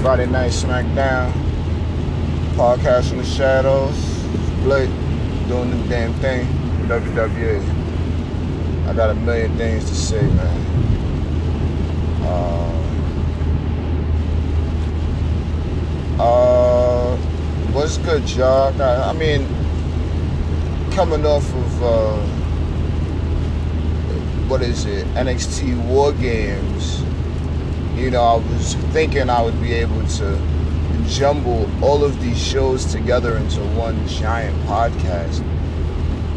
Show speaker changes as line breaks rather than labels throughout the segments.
Friday Night SmackDown. Podcast from the Shadows. Blake doing the damn thing. WWE. I got a million things to say, man. Uh, uh, what's good, y'all? I mean, coming off of uh, what is it? NXT War Games. You know, I was thinking I would be able to jumble all of these shows together into one giant podcast.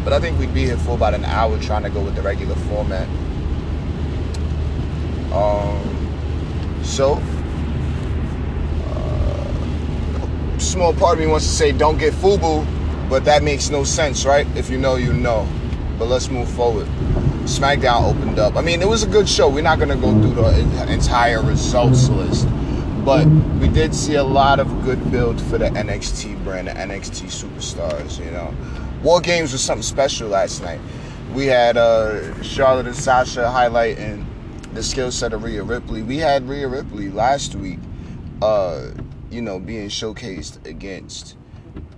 But I think we'd be here for about an hour trying to go with the regular format. Um, so, uh, small part of me wants to say don't get FUBU, but that makes no sense, right? If you know, you know. But let's move forward. SmackDown opened up. I mean, it was a good show. We're not going to go through the entire results list, but we did see a lot of good build for the NXT brand, the NXT superstars. You know, War Games was something special last night. We had uh, Charlotte and Sasha highlighting the skill set of Rhea Ripley. We had Rhea Ripley last week, uh, you know, being showcased against.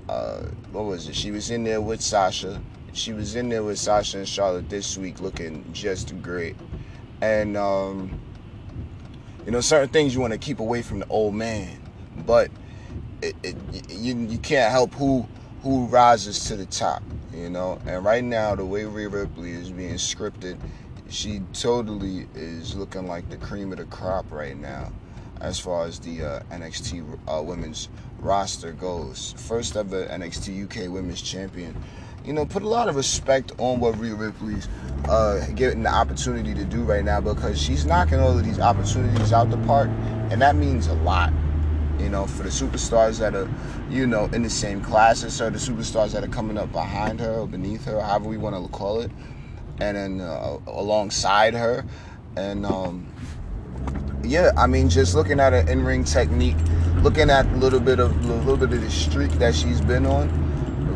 Uh, what was it? She was in there with Sasha she was in there with Sasha and Charlotte this week looking just great. And, um, you know, certain things you want to keep away from the old man, but it, it, you, you can't help who who rises to the top, you know. And right now, the way Rhea Ripley is being scripted, she totally is looking like the cream of the crop right now, as far as the uh, NXT uh, women's roster goes. First ever NXT UK Women's Champion you know, put a lot of respect on what Rhea Ripley's uh, getting the opportunity to do right now because she's knocking all of these opportunities out the park, and that means a lot. You know, for the superstars that are, you know, in the same class as her, the superstars that are coming up behind her or beneath her, however we want to call it, and then uh, alongside her, and um, yeah, I mean, just looking at her in-ring technique, looking at a little bit of a little bit of the streak that she's been on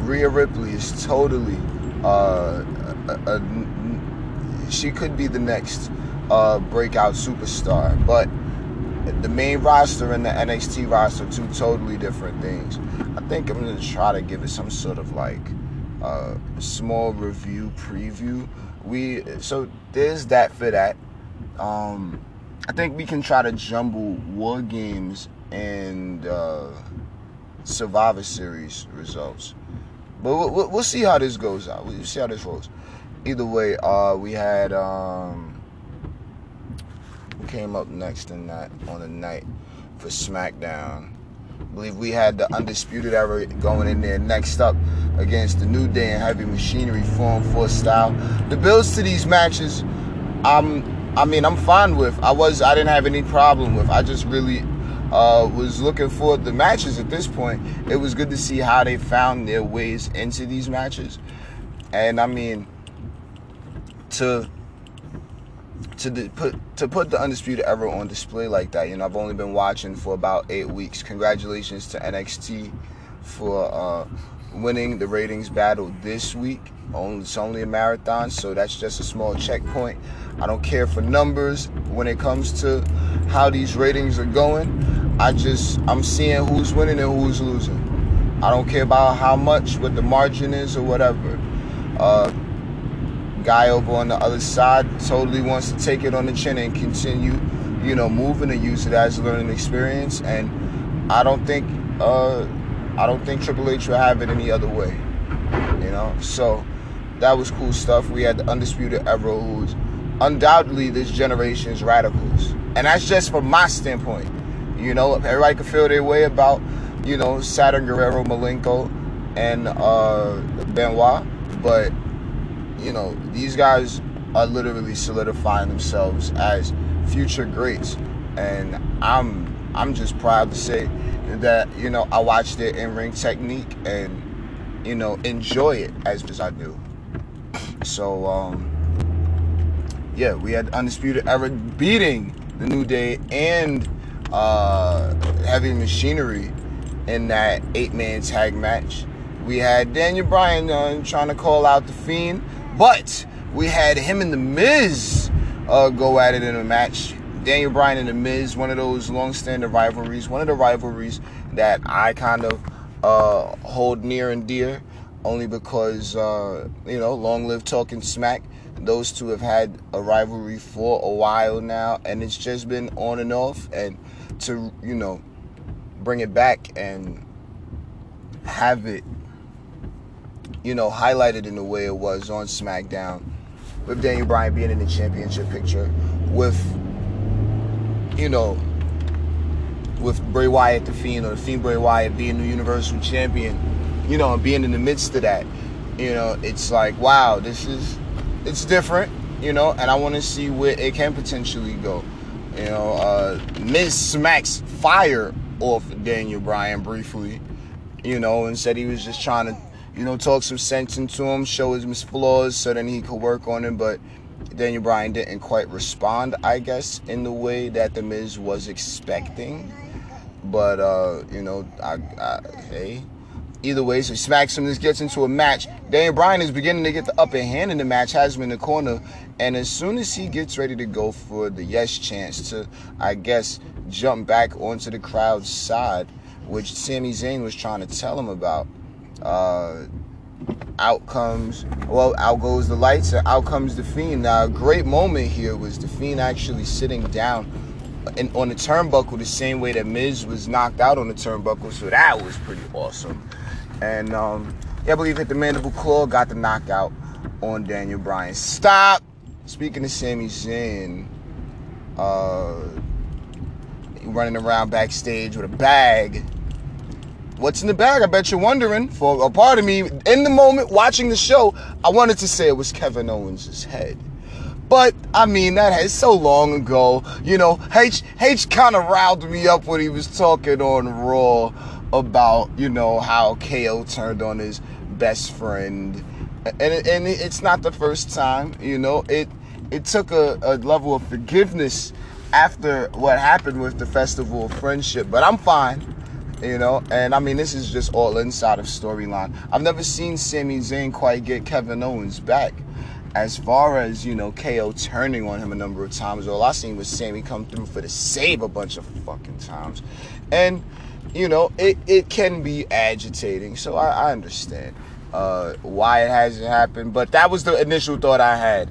Rhea Ripley is totally uh, a, a, she could be the next uh, breakout superstar, but the main roster and the NXT roster two totally different things. I think I'm gonna try to give it some sort of like uh, small review preview. We so there's that for that. Um, I think we can try to jumble War Games and uh, Survivor Series results. But we'll, we'll, see how this goes out. We'll see how this rolls. Either way, uh, we had um, came up next in that on the night for SmackDown. I believe we had the Undisputed Era going in there next up against the New Day and Heavy Machinery Form 4 style. The builds to these matches, I'm, I mean, I'm fine with. I was, I didn't have any problem with. I just really uh, was looking for the matches at this point. It was good to see how they found their ways into these matches. And I mean, to to the, put to put the undisputed era on display like that, you know, I've only been watching for about eight weeks. Congratulations to NXT for uh, winning the ratings battle this week. It's only a marathon, so that's just a small checkpoint. I don't care for numbers when it comes to how these ratings are going. I just I'm seeing who's winning and who's losing. I don't care about how much, what the margin is or whatever. Uh, guy over on the other side totally wants to take it on the chin and continue, you know, moving and use it as a learning experience. And I don't think uh, I don't think Triple H will have it any other way. You know, so that was cool stuff. We had the undisputed era who's undoubtedly this generation's Radicalz. And that's just from my standpoint. You know, everybody can feel their way about, you know, Saturn Guerrero, Malenko, and uh, Benoit. But, you know, these guys are literally solidifying themselves as future greats. And I'm I'm just proud to say that, you know, I watched their in-ring technique and, you know, enjoy it as much as I do. So, um, yeah, we had Undisputed Era beating the New Day and uh, Heavy Machinery in that eight man tag match. We had Daniel Bryan uh, trying to call out the Fiend, but we had him and The Miz uh, go at it in a match. Daniel Bryan and The Miz, one of those long-standing rivalries, one of the rivalries that I kind of uh, hold near and dear, only because uh, you know, long live talking smack. Those two have had a rivalry for a while now, and it's just been on and off. And to you know, bring it back and have it, you know, highlighted in the way it was on SmackDown, with Daniel Bryan being in the championship picture, with you know, with Bray Wyatt the Fiend or the Fiend Bray Wyatt being the Universal Champion, you know, and being in the midst of that, you know, it's like wow, this is it's different, you know, and I want to see where it can potentially go. You know, uh, Miz smacks fire off Daniel Bryan briefly, you know, and said he was just trying to, you know, talk some sense into him, show his flaws so then he could work on it. But Daniel Bryan didn't quite respond, I guess, in the way that The Miz was expecting. But, uh, you know, I, I hey, either way, so smacks him. This gets into a match. Daniel Bryan is beginning to get the upper hand in the match, has him in the corner. And as soon as he gets ready to go for the yes chance to, I guess, jump back onto the crowd's side, which Sami Zayn was trying to tell him about, uh, out comes, well, out goes the lights and out comes The Fiend. Now, a great moment here was The Fiend actually sitting down in, on the turnbuckle the same way that Miz was knocked out on the turnbuckle, so that was pretty awesome. And um, yeah, I believe hit the mandible claw, got the knockout on Daniel Bryan. Stop. Speaking of Sami Zayn, uh, running around backstage with a bag. What's in the bag? I bet you're wondering. For a part of me, in the moment watching the show, I wanted to say it was Kevin Owens' head. But I mean, that is so long ago. You know, H H kind of riled me up when he was talking on Raw about you know how KO turned on his best friend, and and it's not the first time. You know, it it took a, a level of forgiveness after what happened with the Festival of Friendship, but I'm fine. You know, and I mean, this is just all inside of storyline. I've never seen Sami Zayn quite get Kevin Owens back. As far as, you know, KO turning on him a number of times, all I seen was Sami come through for the save a bunch of fucking times. And you know, it, it can be agitating. So I, I understand uh, why it hasn't happened. But that was the initial thought I had.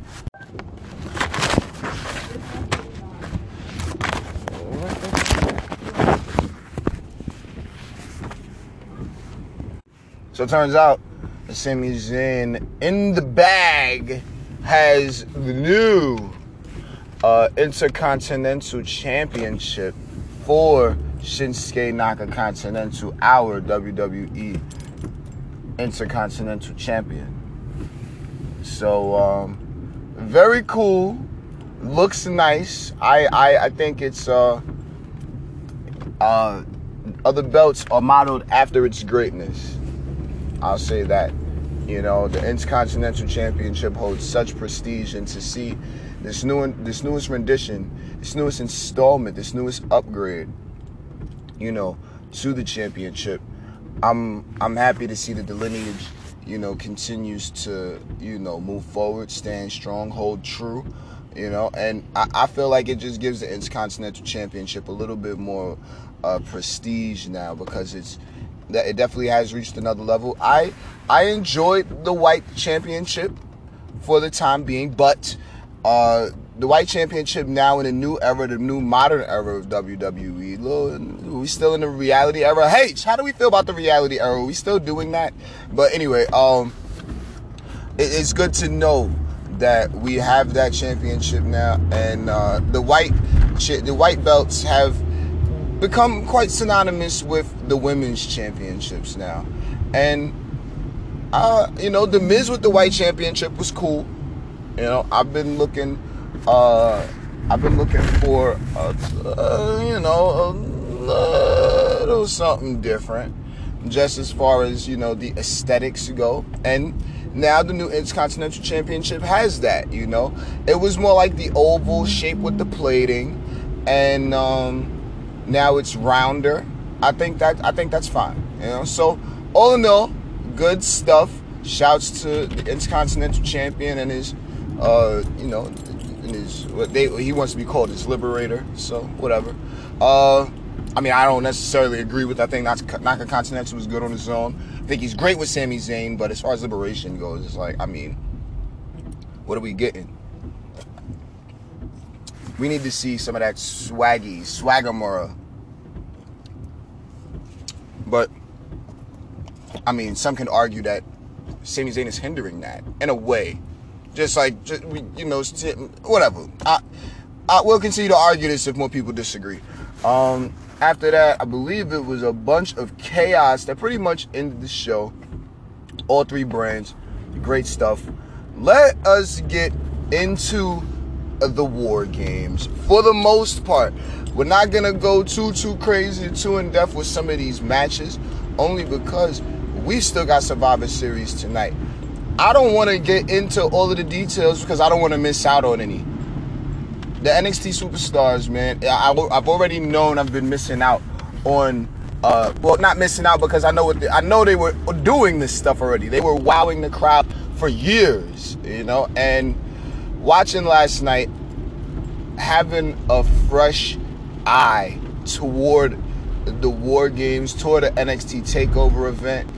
So it turns out the Sami Zayn in the bag has the new uh, Intercontinental Championship for Shinsuke Naka Continental, our WWE Intercontinental Champion. So, um, very cool. Looks nice. I, I, I think it's, uh, uh, other belts are modeled after its greatness. I'll say that. You know, the Intercontinental Championship holds such prestige, and to see this new, this newest rendition, this newest installment, this newest upgrade you know, to the championship. I'm I'm happy to see that the lineage, you know, continues to, you know, move forward, stand strong, hold true, you know, and I, I feel like it just gives the Intercontinental Championship a little bit more uh, prestige now because it's that it definitely has reached another level. I I enjoyed the white championship for the time being, but uh, the white championship now in a new era, the new modern era of WWE. We still in the reality era. Hey, how do we feel about the reality era? Are we still doing that? But anyway, um, it, it's good to know that we have that championship now, and uh, the white the white belts have become quite synonymous with the women's championships now, and uh, you know, the Miz with the white championship was cool. You know, I've been looking uh, I've been looking for, a, uh, you know, little something different, just as far as you know the aesthetics go. And now the new Intercontinental Championship has that. You know, it was more like the oval shape with the plating, and um, now it's rounder. I think that I think that's fine. You know, so all in all, good stuff. Shouts to the Intercontinental Champion and his, uh, you know, and his what they he wants to be called his liberator. So whatever. Uh, I mean, I don't necessarily agree with. That. I think Naka Continental was good on his own. I think he's great with Sami Zayn, but as far as liberation goes, it's like I mean, what are we getting? We need to see some of that swaggy, swaggamora. But I mean, some can argue that Sami Zayn is hindering that in a way. Just like, just, you know, whatever. I, I will continue to argue this if more people disagree. Um, after that, I believe it was a bunch of chaos that pretty much ended the show. All three brands, great stuff. Let us get into the war games. For the most part, we're not gonna go too too crazy, too in depth with some of these matches, only because we still got Survivor Series tonight. I don't want to get into all of the details because I don't want to miss out on any. The NXT superstars, man, I, have already known I've been missing out on. Uh, well, not missing out because I know what the, I know they were doing this stuff already. They were wowing the crowd for years, you know. And watching last night, having a fresh eye toward the War Games, toward the NXT Takeover event,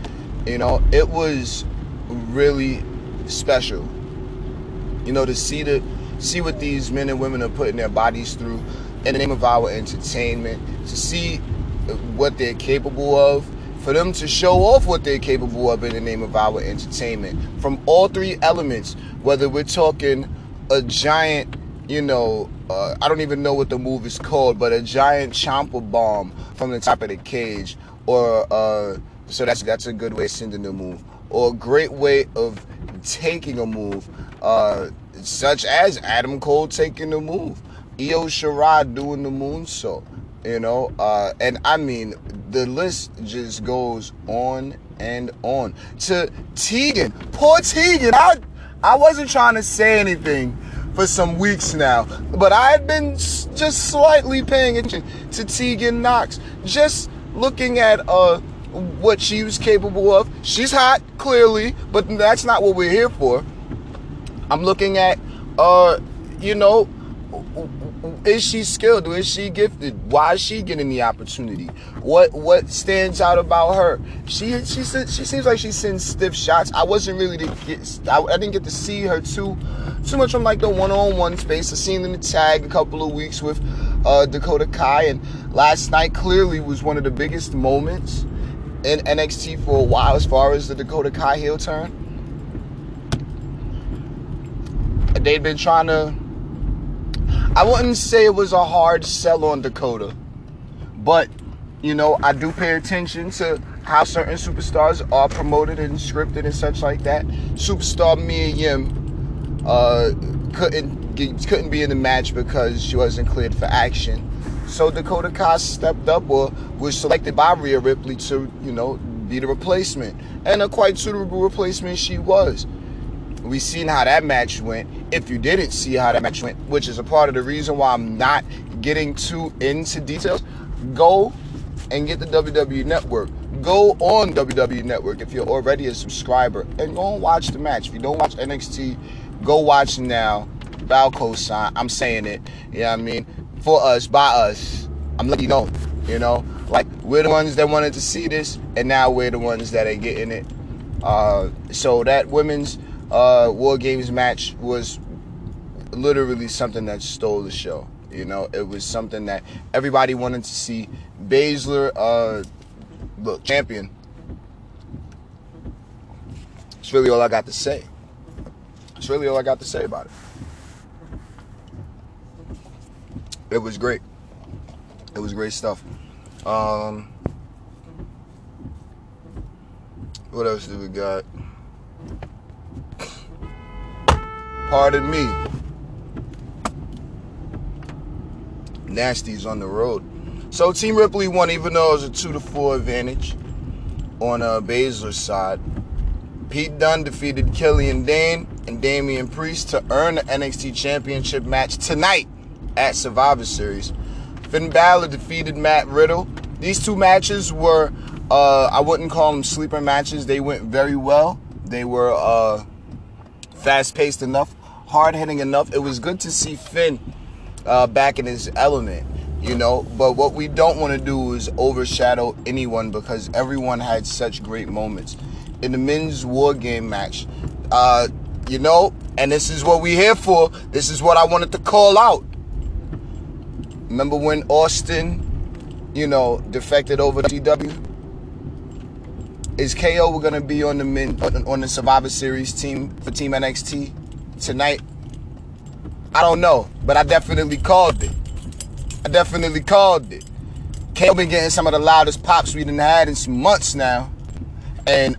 you know, it was really special. You know, to see the see what these men and women are putting their bodies through in the name of our entertainment, to see what they're capable of, for them to show off what they're capable of in the name of our entertainment. From all three elements, whether we're talking a giant, you know, uh, I don't even know what the move is called, but a giant chomper bomb from the top of the cage, or uh, so that's that's a good way of sending the move, or a great way of taking a move, uh, such as Adam Cole taking the move, Io Shirai doing the moonsault, you know, uh, and I mean the list just goes on and on. To Tegan, poor Tegan, I I wasn't trying to say anything for some weeks now, but I had been just slightly paying attention to Tegan Nox, just looking at uh what she was capable of. She's hot, clearly, but that's not what we're here for. I'm looking at, uh, you know, is she skilled? Is she gifted? Why is she getting the opportunity? What what stands out about her? She she she seems like she sends stiff shots. I wasn't really to get I, I didn't get to see her too too much from like the one on one space. I seen in the tag a couple of weeks with uh, Dakota Kai, and last night clearly was one of the biggest moments in NXT for a while as far as the Dakota Kai heel turn. They'd been trying to. I wouldn't say it was a hard sell on Dakota, but you know, I do pay attention to how certain superstars are promoted and scripted and such like that. Superstar Mia Yim uh, couldn't couldn't be in the match because she wasn't cleared for action. So Dakota Kai stepped up or was selected by Rhea Ripley to, you know, be the replacement. And a quite suitable replacement she was. We seen how that match went. If you didn't see how that match went, which is a part of the reason why I'm not getting too into details, go and get the WWE Network. Go on WWE Network if you're already a subscriber and go and watch the match. If you don't watch NXT, go watch now. Balco sign. I'm saying it. You know I mean for us, by us. I'm letting you know, you know, like we're the ones that wanted to see this, and now we're the ones that are getting it. Uh, so that women's uh, War Games match was literally something that stole the show. You know, it was something that everybody wanted to see. Baszler, uh, look, champion. That's really all I got to say. That's really all I got to say about it. it was great. It was great stuff. Um, what else do we got? Pardon me. Nasty's on the road. So Team Ripley won, even though it was a two to four advantage on uh, Baszler's side. Pete Dunne defeated Killian Dain and Damian Priest to earn the NXT Championship match tonight at Survivor Series. Finn Balor defeated Matt Riddle. These two matches were, uh, I wouldn't call them sleeper matches. They went very well. They were uh, fast paced enough, hard hitting enough. It was good to see Finn uh, back in his element, you know. But what we don't want to do is overshadow anyone because everyone had such great moments in the men's war game match. Uh, you know, and this is what we're here for. This is what I wanted to call out. Remember when Austin, you know, defected over to? Is KO gonna be on the men on the Survivor Series team for Team NXT tonight? I don't know, but I definitely called it. I definitely called it. KO been getting some of the loudest pops we done had in some months now, and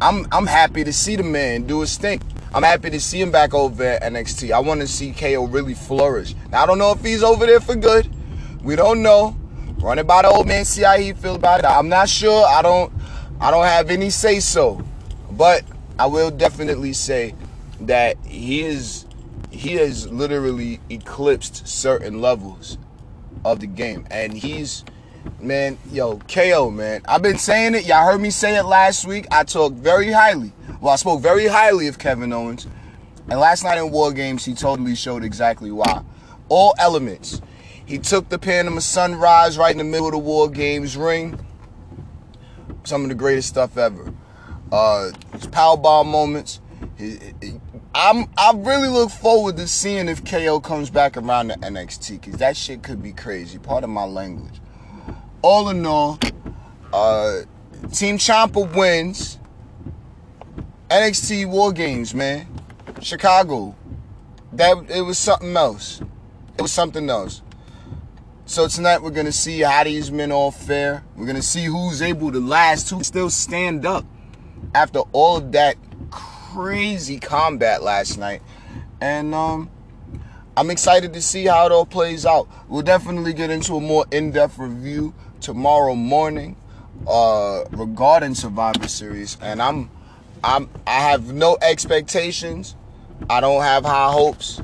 I'm I'm happy to see the man do his thing. I'm happy to see him back over at NXT. I want to see KO really flourish. Now I don't know if he's over there for good. We don't know. Run it by the old man, see how he feel about it. I'm not sure. I don't I don't have any say so. But I will definitely say that he is he has literally eclipsed certain levels of the game. And he's man, yo, KO, man. I've been saying it. Y'all heard me say it last week. I talked very highly. Well, I spoke very highly of Kevin Owens. And last night in War Games, he totally showed exactly why. All elements. He took the Panama Sunrise right in the middle of the War Games ring. Some of the greatest stuff ever. Uh, his power bomb moments. I'm I really look forward to seeing if KO comes back around to NXT because that shit could be crazy. Part of my language all in all, uh, Team Ciampa wins. NXT War Games, man. Chicago. That it was something else. It was something else. So tonight we're gonna see how these men all fare. We're gonna see who's able to last, who still stand up after all of that crazy combat last night. And um I'm excited to see how it all plays out. We'll definitely get into a more in-depth review tomorrow morning uh, regarding Survivor Series, and I'm I'm I have no expectations. I don't have high hopes.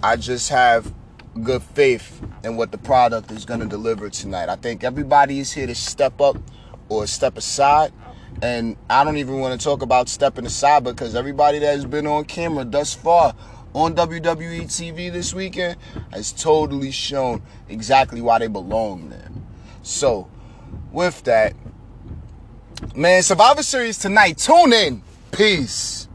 I just have good faith in what the product is going to deliver tonight. I think everybody is here to step up or step aside. And I don't even want to talk about stepping aside because everybody that has been on camera thus far on WWE TV this weekend has totally shown exactly why they belong there. So, with that, man, Survivor Series tonight. Tune in. Peace.